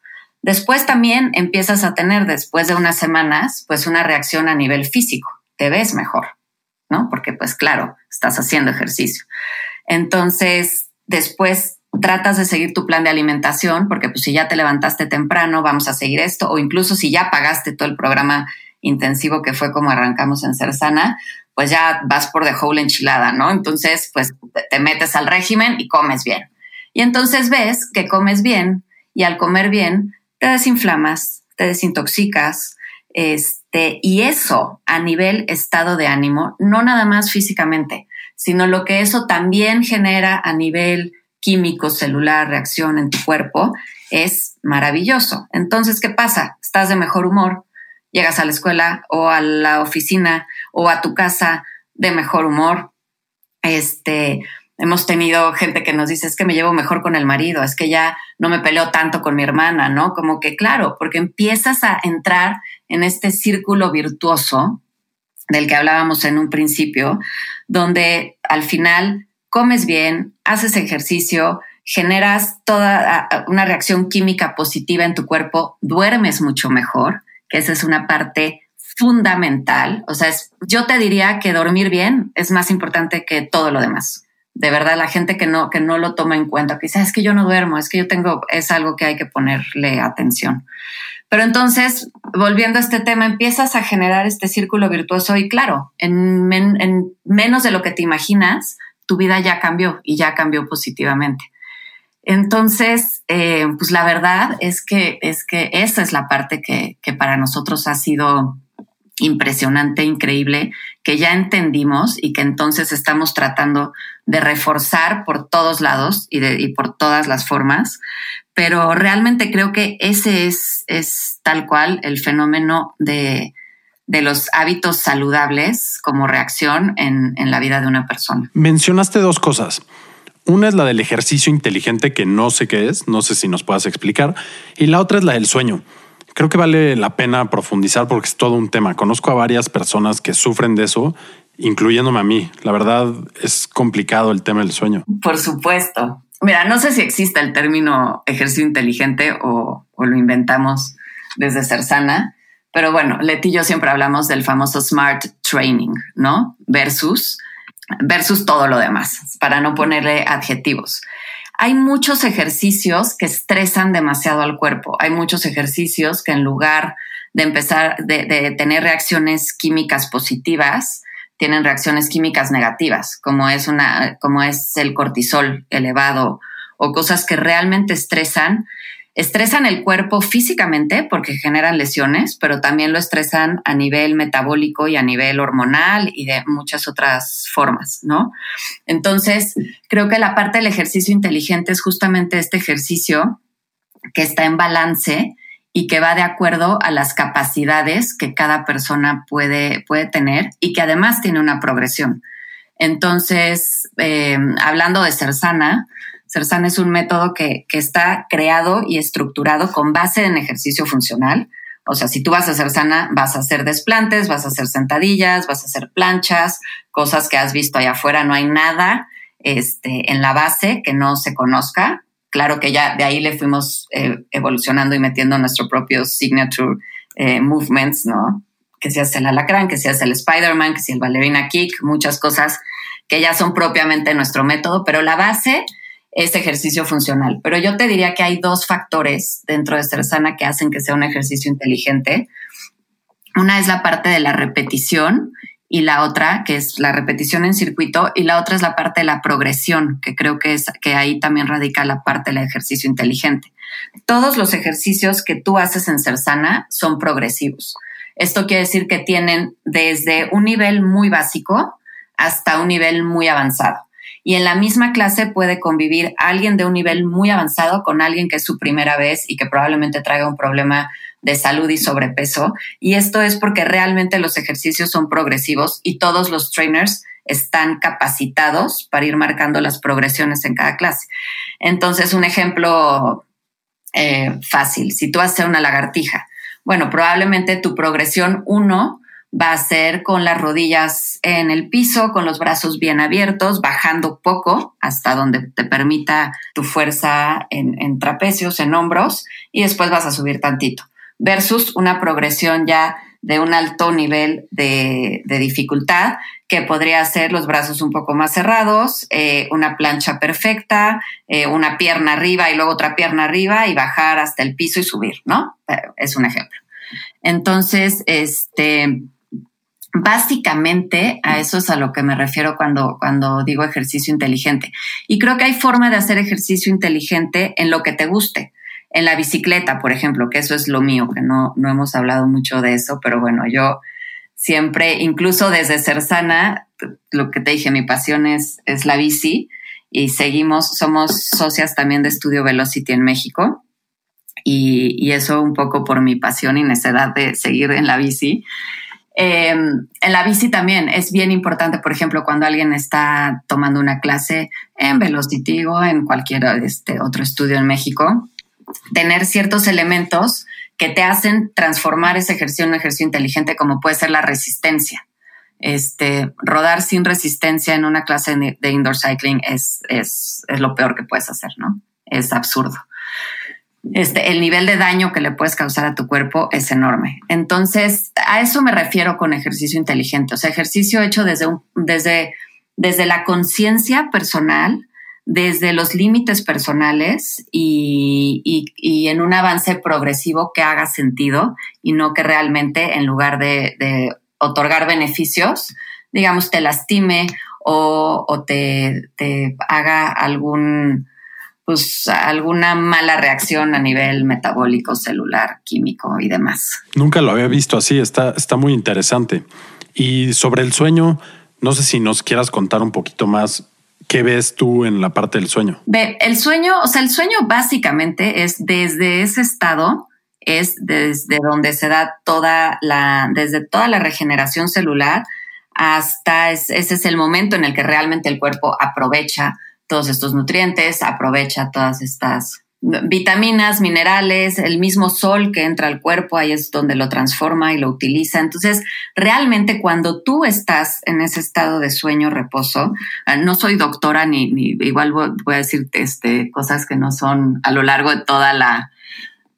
Después también empiezas a tener, después de unas semanas, pues una reacción a nivel físico. Te ves mejor, ¿no? Porque pues claro, estás haciendo ejercicio. Entonces, después tratas de seguir tu plan de alimentación, porque pues si ya te levantaste temprano, vamos a seguir esto, o incluso si ya pagaste todo el programa intensivo que fue como arrancamos en Ser Sana, pues ya vas por de whole enchilada, ¿no? Entonces, pues te metes al régimen y comes bien. Y entonces ves que comes bien y al comer bien te desinflamas, te desintoxicas, este, y eso a nivel estado de ánimo, no nada más físicamente, sino lo que eso también genera a nivel químico, celular, reacción en tu cuerpo, es maravilloso. Entonces, ¿qué pasa? Estás de mejor humor, llegas a la escuela o a la oficina o a tu casa de mejor humor, este, hemos tenido gente que nos dice, es que me llevo mejor con el marido, es que ya no me peleo tanto con mi hermana, ¿no? Como que claro, porque empiezas a entrar en este círculo virtuoso del que hablábamos en un principio, donde al final comes bien, haces ejercicio, generas toda una reacción química positiva en tu cuerpo, duermes mucho mejor, que esa es una parte fundamental. O sea, yo te diría que dormir bien es más importante que todo lo demás de verdad la gente que no, que no lo toma en cuenta, que dice, ah, es que yo no duermo, es que yo tengo, es algo que hay que ponerle atención. Pero entonces, volviendo a este tema, empiezas a generar este círculo virtuoso y claro, en, menos de lo que te imaginas, tu vida ya cambió y ya cambió positivamente. Entonces, eh, pues la verdad es que, es que esa es la parte que, que para nosotros ha sido impresionante, increíble, que ya entendimos y que entonces estamos tratando de reforzar por todos lados y, de, y por todas las formas. Pero realmente creo que ese es, es tal cual el fenómeno de, de los hábitos saludables como reacción en, en la vida de una persona. Mencionaste dos cosas. Una es la del ejercicio inteligente, que no sé qué es, no sé si nos puedas explicar, y la otra es la del sueño. Creo que vale la pena profundizar porque es todo un tema. Conozco a varias personas que sufren de eso, incluyéndome a mí. La verdad es complicado el tema del sueño. Por supuesto. Mira, no sé si existe el término ejercicio inteligente o, lo inventamos desde ser sana, pero bueno, Leti y yo siempre hablamos del famoso smart training, ¿no? Versus, versus todo lo demás, para no ponerle adjetivos hay muchos ejercicios que estresan demasiado al cuerpo. Hay muchos ejercicios que en lugar de empezar de, tener reacciones químicas positivas, tienen reacciones químicas negativas, como es una, como es el cortisol elevado o cosas que realmente estresan estresan el cuerpo físicamente porque generan lesiones, pero también lo estresan a nivel metabólico y a nivel hormonal y de muchas otras formas, ¿no? Entonces, creo que la parte del ejercicio inteligente es justamente este ejercicio que está en balance y que va de acuerdo a las capacidades que cada persona puede, puede tener y que además tiene una progresión. Entonces, eh, hablando de ser sana, Sersan es un método que, está creado y estructurado con base en ejercicio funcional. O sea, si tú vas a hacer sana, vas a hacer desplantes, vas a hacer sentadillas, vas a hacer planchas, cosas que has visto allá afuera. No hay nada este, en la base que no se conozca. Claro que ya de ahí le fuimos eh, evolucionando y metiendo nuestro propio signature eh, movements, ¿no? Que se hace el alacrán, que se hace el Spider-Man, que sea el ballerina kick, muchas cosas que ya son propiamente nuestro método, pero la base ese ejercicio funcional. Pero yo te diría que hay dos factores dentro de ser sana que hacen que sea un ejercicio inteligente. Una es la parte de la repetición y la otra, que es la repetición en circuito, y la otra es la parte de la progresión, que creo que es que ahí también radica la parte del ejercicio inteligente. Todos los ejercicios que tú haces en ser sana son progresivos. Esto quiere decir que tienen desde un nivel muy básico hasta un nivel muy avanzado. Y en la misma clase puede convivir alguien de un nivel muy avanzado con alguien que es su primera vez y que probablemente traiga un problema de salud y sobrepeso. Y esto es porque realmente los ejercicios son progresivos y todos los trainers están capacitados para ir marcando las progresiones en cada clase. Entonces, un ejemplo eh, fácil, si tú haces una lagartija, bueno, probablemente tu progresión 1 va a ser con las rodillas en el piso, con los brazos bien abiertos, bajando poco hasta donde te permita tu fuerza en, trapecios, en hombros, y después vas a subir tantito, versus una progresión ya de un alto nivel de, dificultad, que podría ser los brazos un poco más cerrados, eh, una plancha perfecta, eh, una pierna arriba y luego otra pierna arriba y bajar hasta el piso y subir, ¿no? Es un ejemplo. Entonces, este, Básicamente a eso es a lo que me refiero cuando, cuando digo ejercicio inteligente. Y creo que hay forma de hacer ejercicio inteligente en lo que te guste. En la bicicleta, por ejemplo, que eso es lo mío, que no, no hemos hablado mucho de eso, pero bueno, yo siempre, incluso desde ser sana, lo que te dije, mi pasión es, es la bici y seguimos, somos socias también de Estudio Velocity en México. Y, y eso un poco por mi pasión y necesidad de seguir en la bici. Em, en la bici también es bien importante, por ejemplo, cuando alguien está tomando una clase en Velocity o en cualquier este, otro estudio en México, tener ciertos elementos que te hacen transformar ese ejercicio en un ejercicio inteligente, como puede ser la resistencia. Este, rodar sin resistencia en una clase de indoor cycling es, es, es lo peor que puedes hacer, ¿no? Es absurdo este, el nivel de daño que le puedes causar a tu cuerpo es enorme. Entonces, a eso me refiero con ejercicio inteligente, o sea, ejercicio hecho desde, desde, desde la conciencia personal, desde los límites personales y, y, en un avance progresivo que haga sentido y no que realmente en lugar de, de otorgar beneficios, digamos, te lastime o, o te, te haga algún pues alguna mala reacción a nivel metabólico, celular, químico y demás. Nunca lo había visto así, está, está muy interesante. Y sobre el sueño, no sé si nos quieras contar un poquito más. ¿Qué ves tú en la parte del sueño? Ve, el sueño, o sea, el sueño básicamente es desde ese estado, es desde donde se da toda la, desde toda la regeneración celular hasta ese es el momento en el que realmente el cuerpo aprovecha todos estos nutrientes, aprovecha todas estas vitaminas, minerales, el mismo sol que entra al cuerpo, ahí es donde lo transforma y lo utiliza. Entonces, realmente cuando tú estás en ese estado de sueño, reposo, ah, no soy doctora ni, igual voy, a decir este, cosas que no son a lo largo de toda la,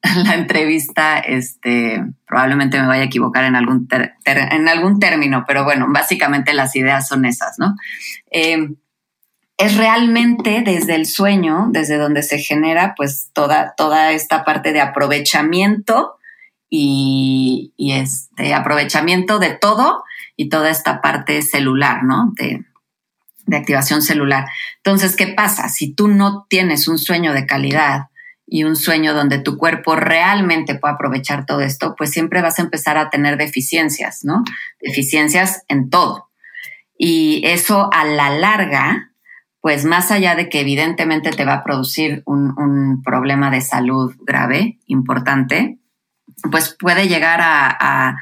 entrevista, este, probablemente me vaya a equivocar en algún, en algún término, pero bueno, básicamente las ideas son esas, ¿no? Eh, es realmente desde el sueño, desde donde se genera pues toda, toda esta parte de aprovechamiento y, este aprovechamiento de todo y toda esta parte celular, ¿no? De, de activación celular. Entonces, ¿qué pasa? Si tú no tienes un sueño de calidad y un sueño donde tu cuerpo realmente pueda aprovechar todo esto, pues siempre vas a empezar a tener deficiencias, ¿no? Deficiencias en todo. Y eso a la larga pues más allá de que evidentemente te va a producir un, problema de salud grave, importante, pues puede llegar a,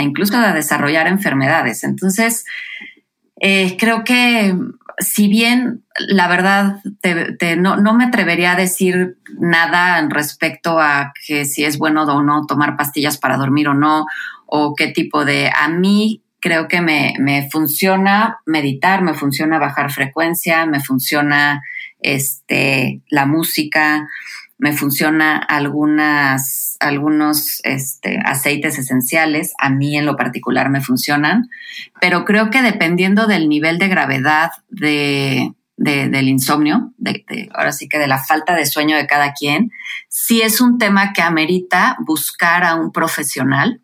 incluso a desarrollar enfermedades. Entonces, eh, creo que si bien la verdad no, no, me atrevería a decir nada respecto a que si es bueno o no tomar pastillas para dormir o no, o qué tipo de... A mí creo que me, me, funciona meditar, me funciona bajar frecuencia, me funciona este, la música, me funciona algunas, algunos este, aceites esenciales, a mí en lo particular me funcionan, pero creo que dependiendo del nivel de gravedad de, del insomnio, de, ahora sí que de la falta de sueño de cada quien, sí es un tema que amerita buscar a un profesional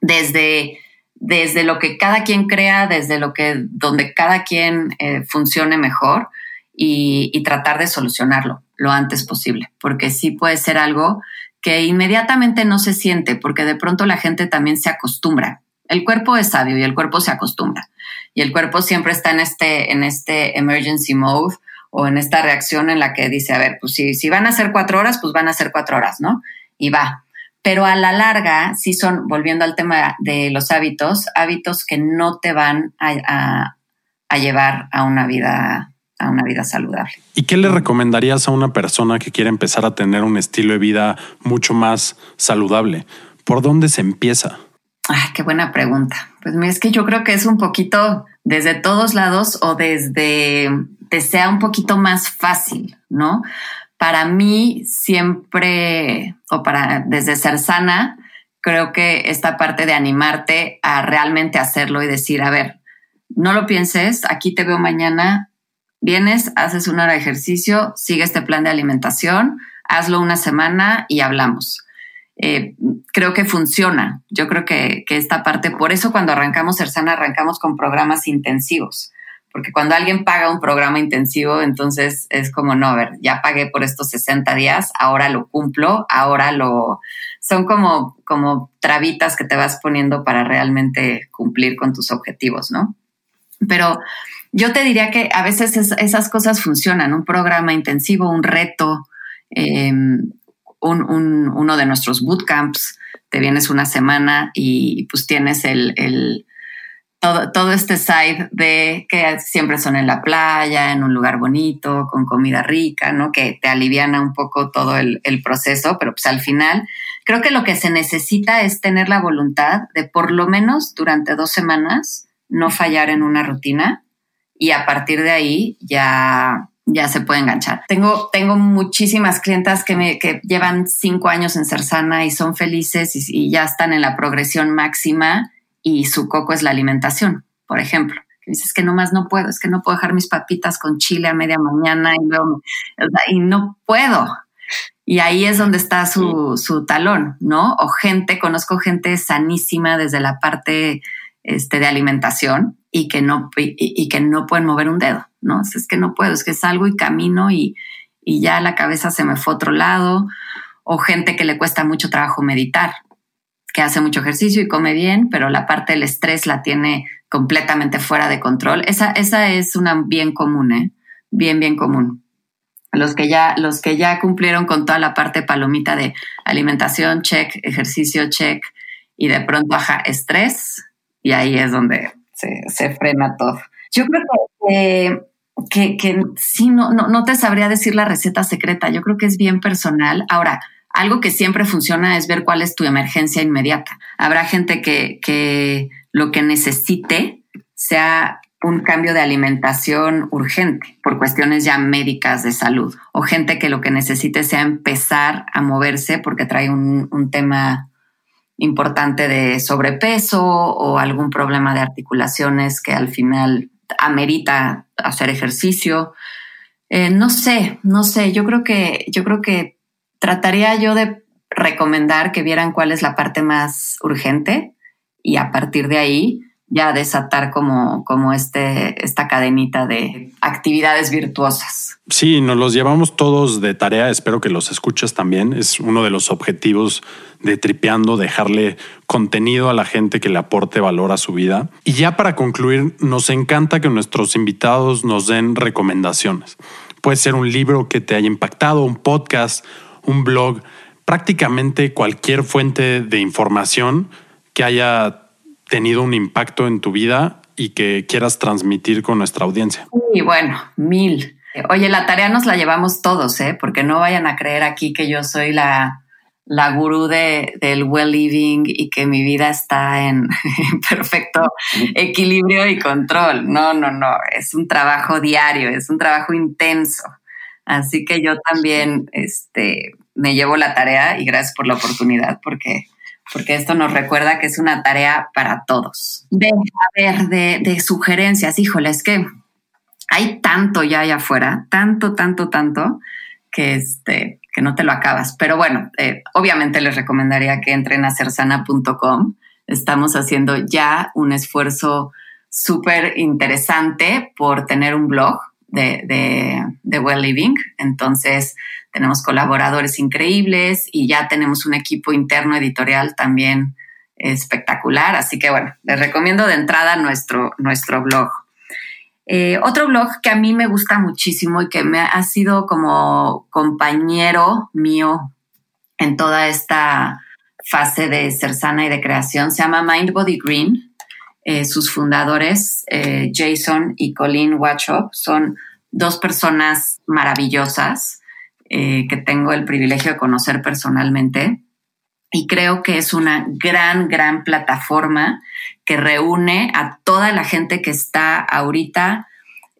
desde desde lo que cada quien crea, desde lo que, donde cada quien eh, funcione mejor y, tratar de solucionarlo lo antes posible, porque sí puede ser algo que inmediatamente no se siente, porque de pronto la gente también se acostumbra. El cuerpo es sabio y el cuerpo se acostumbra. Y el cuerpo siempre está en este, en este emergency mode o en esta reacción en la que dice, a ver, pues si, si van a ser cuatro horas, pues van a ser cuatro horas, ¿no? Y va. Pero a la larga, sí son, volviendo al tema de los hábitos, hábitos que no te van a, a llevar a una vida a una vida saludable. ¿Y qué le recomendarías a una persona que quiere empezar a tener un estilo de vida mucho más saludable? ¿Por dónde se empieza? Ay, qué buena pregunta. Pues es que yo creo que es un poquito desde todos lados o desde te sea un poquito más fácil, ¿no? Para mí siempre, o para desde ser sana, creo que esta parte de animarte a realmente hacerlo y decir, a ver, no lo pienses, aquí te veo mañana, vienes, haces una hora de ejercicio, sigue este plan de alimentación, hazlo una semana y hablamos. Eh, creo que funciona. Yo creo que, esta parte, por eso cuando arrancamos Cersana arrancamos con programas intensivos, porque cuando alguien paga un programa intensivo, entonces es como, no, a ver, ya pagué por estos 60 días, ahora lo cumplo, ahora lo... Son como, como trabitas que te vas poniendo para realmente cumplir con tus objetivos, ¿no? Pero yo te diría que a veces esas cosas funcionan, un programa intensivo, un reto, em, uno de nuestros bootcamps, te vienes una semana y pues tienes el, todo, todo, este side de que siempre son en la playa, en un lugar bonito, con comida rica, ¿no? Que te aliviana un poco todo el, el, proceso, pero pues al final creo que lo que se necesita es tener la voluntad de por lo menos durante dos semanas no fallar en una rutina y a partir de ahí ya ya se puede enganchar. Tengo, tengo muchísimas clientas que, me, que llevan cinco años en ser sana y son felices y, ya están en la progresión máxima y su coco es la alimentación, por ejemplo. dices que nomás no puedo, es que no puedo dejar mis papitas con chile a media mañana y, luego, y no puedo. Y ahí es donde está su, su talón, ¿no? O gente, conozco gente sanísima desde la parte este, de alimentación y que, no, y, que no pueden mover un dedo, ¿no? Es que no puedo, es que salgo y camino y, y ya la cabeza se me fue a otro lado, o gente que le cuesta mucho trabajo meditar, que hace mucho ejercicio y come bien, pero la parte del estrés la tiene completamente fuera de control. Esa, esa es una bien común, ¿eh? Bien, bien común. Los que, ya, los que ya cumplieron con toda la parte palomita de alimentación, check, ejercicio, check, y de pronto, baja estrés, y ahí es donde se, frena todo. Yo creo que, que, que sí, no, no, no te sabría decir la receta secreta, yo creo que es bien personal. Ahora, algo que siempre funciona es ver cuál es tu emergencia inmediata. Habrá gente que, que lo que necesite sea un cambio de alimentación urgente por cuestiones ya médicas de salud o gente que lo que necesite sea empezar a moverse porque trae un, un tema importante de sobrepeso o algún problema de articulaciones que al final amerita hacer ejercicio. Eh, no sé, no sé, yo creo que, yo creo que trataría yo de recomendar que vieran cuál es la parte más urgente y a partir de ahí ya desatar como, como este, esta cadenita de actividades virtuosas. Sí, nos los llevamos todos de tarea, espero que los escuches también. Es uno de los objetivos de Tripeando, dejarle contenido a la gente que le aporte valor a su vida. Y ya para concluir, nos encanta que nuestros invitados nos den recomendaciones. Puede ser un libro que te haya impactado, un podcast, un blog, prácticamente cualquier fuente de información que haya tenido un impacto en tu vida y que quieras transmitir con nuestra audiencia? Y bueno, mil. Oye, la tarea nos la llevamos todos, ¿eh? Porque no vayan a creer aquí que yo soy la, la gurú de, del well living y que mi vida está en, perfecto equilibrio y control. No, no, no. Es un trabajo diario, es un trabajo intenso. Así que yo también este, me llevo la tarea y gracias por la oportunidad porque porque esto nos recuerda que es una tarea para todos. De, a ver, de, sugerencias, híjole, es que hay tanto ya allá afuera, tanto, tanto, tanto, que, este, que no te lo acabas. Pero bueno, eh, obviamente les recomendaría que entren a cersana.com. Estamos haciendo ya un esfuerzo súper interesante por tener un blog de, de, Well Living. Entonces, tenemos colaboradores increíbles y ya tenemos un equipo interno editorial también espectacular. Así que bueno, les recomiendo de entrada nuestro, nuestro blog. Eh, otro blog que a mí me gusta muchísimo y que me ha sido como compañero mío en toda esta fase de ser sana y de creación se llama Mind Body Green. Eh, sus fundadores, eh, Jason y Colleen Watchop, son dos personas maravillosas que tengo el privilegio de conocer personalmente y creo que es una gran, gran plataforma que reúne a toda la gente que está ahorita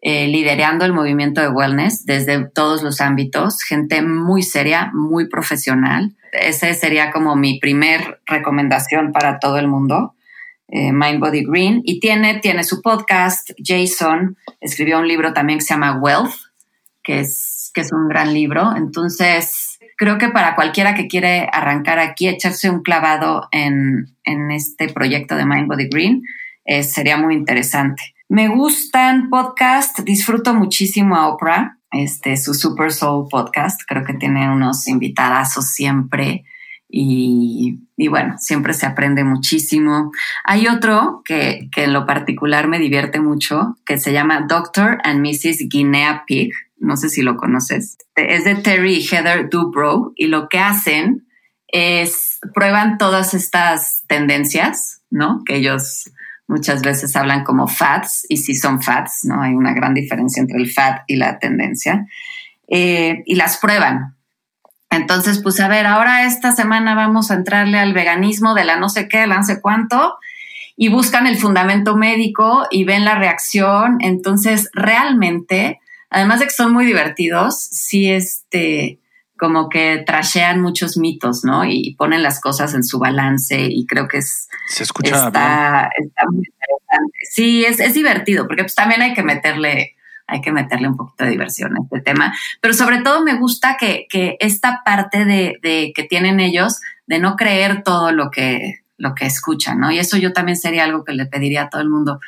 eh, liderando el movimiento de wellness desde todos los ámbitos, gente muy seria, muy profesional. Ese sería como mi primer recomendación para todo el mundo. Eh, Mind Body Green y tiene, tiene su podcast. Jason escribió un libro también que se llama Wealth, que es, que es un gran libro. Entonces, creo que para cualquiera que quiere arrancar aquí, echarse un clavado en, este proyecto de Mind Body Green, eh, sería muy interesante. Me gustan podcasts, disfruto muchísimo a Oprah, este, su Super Soul podcast, creo que tiene unos invitadazos siempre y, bueno, siempre se aprende muchísimo. Hay otro que, que en lo particular me divierte mucho, que se llama Doctor and Mrs. Guinea Pig no sé si lo conoces, es de Terry y Heather Dubrow y lo que hacen es prueban todas estas tendencias, ¿no? Que ellos muchas veces hablan como fats y si son fats, ¿no? Hay una gran diferencia entre el fat y la tendencia eh, y las prueban. Entonces, pues a ver, ahora esta semana vamos a entrarle al veganismo de la no sé qué, la no sé cuánto, y buscan el fundamento médico y ven la reacción. Entonces, realmente además de que son muy divertidos, sí este, como que trashean muchos mitos, ¿no? Y ponen las cosas en su balance y creo que es... Se escucha está, muy interesante. Sí, es, es divertido porque pues también hay que meterle hay que meterle un poquito de diversión a este tema. Pero sobre todo me gusta que, que esta parte de, de, que tienen ellos de no creer todo lo que, lo que escuchan, ¿no? Y eso yo también sería algo que le pediría a todo el mundo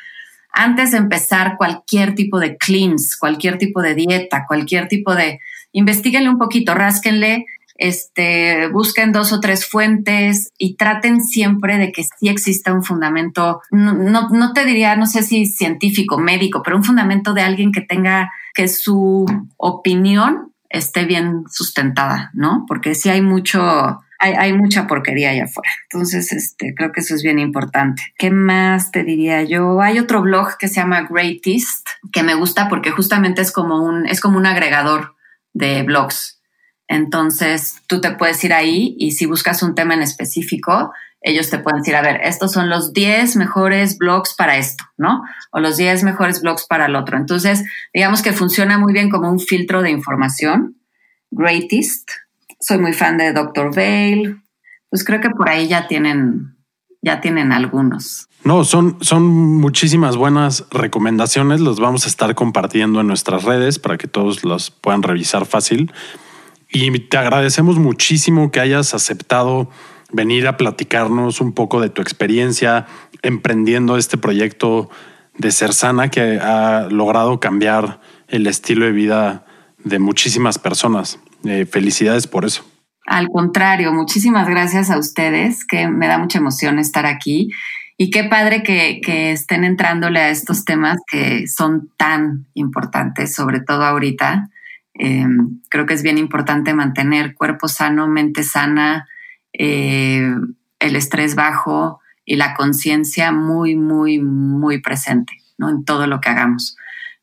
antes de empezar cualquier tipo de cleans, cualquier tipo de dieta, cualquier tipo de, investiguenle un poquito, rásquenle, este, busquen dos o tres fuentes y traten siempre de que sí exista un fundamento, no, no, te diría, no sé si científico, médico, pero un fundamento de alguien que tenga, que su opinión esté bien sustentada, ¿no? Porque sí hay mucho, hay, mucha porquería allá afuera. Entonces, este, creo que eso es bien importante. ¿Qué más te diría yo? Hay otro blog que se llama Greatest, que me gusta porque justamente es como un, es como un agregador de blogs. Entonces, tú te puedes ir ahí y si buscas un tema en específico, ellos te pueden decir, a ver, estos son los 10 mejores blogs para esto, ¿no? O los 10 mejores blogs para el otro. Entonces, digamos que funciona muy bien como un filtro de información. Greatest, soy muy fan de Dr. Vale. Pues creo que por ahí ya tienen, ya tienen algunos. No, son, son muchísimas buenas recomendaciones. Los vamos a estar compartiendo en nuestras redes para que todos los puedan revisar fácil. Y te agradecemos muchísimo que hayas aceptado venir a platicarnos un poco de tu experiencia emprendiendo este proyecto de Ser Sana que ha logrado cambiar el estilo de vida de muchísimas personas. Eh, felicidades por eso. Al contrario, muchísimas gracias a ustedes, que me da mucha emoción estar aquí. Y qué padre que, estén entrándole a estos temas que son tan importantes, sobre todo ahorita. Em, creo que es bien importante mantener cuerpo sano, mente sana, eh, el estrés bajo y la conciencia muy, muy, muy presente ¿no? en todo lo que hagamos.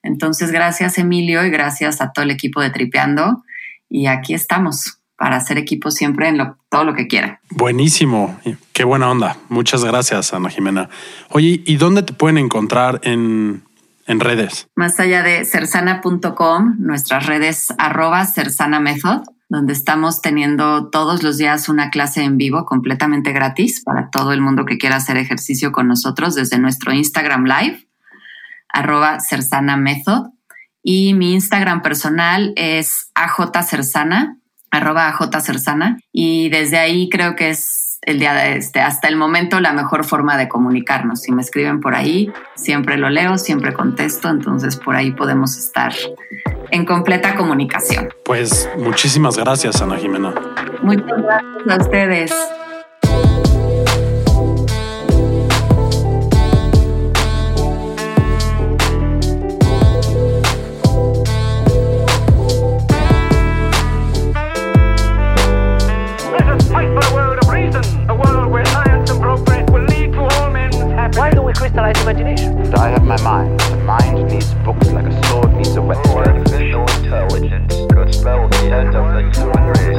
Entonces, gracias Emilio y gracias a todo el equipo de Tripeando y aquí estamos para hacer equipo siempre en todo lo que quieran. Buenísimo, qué buena onda. Muchas gracias, Ana Jimena. Oye, ¿y dónde te pueden encontrar en, redes? Más allá de cersana.com, nuestras redes arroba cersana method, donde estamos teniendo todos los días una clase en vivo completamente gratis para todo el mundo que quiera hacer ejercicio con nosotros desde nuestro Instagram Live, arroba cersana method y mi Instagram personal es ajcersana, arroba ajcersana. Y desde ahí creo que es el día de este, hasta el momento la mejor forma de comunicarnos. Si me escriben por ahí, siempre lo leo, siempre contesto, entonces por ahí podemos estar en completa comunicación. Pues muchísimas gracias, Ana Jimena. Muchas gracias a ustedes. This is Mike A world where science and progress will lead to all men's happiness. Why do we crystallize imagination? I have my mind. The mind needs books like a sword needs a weapon. Artificial intelligence could spell the end of the human race.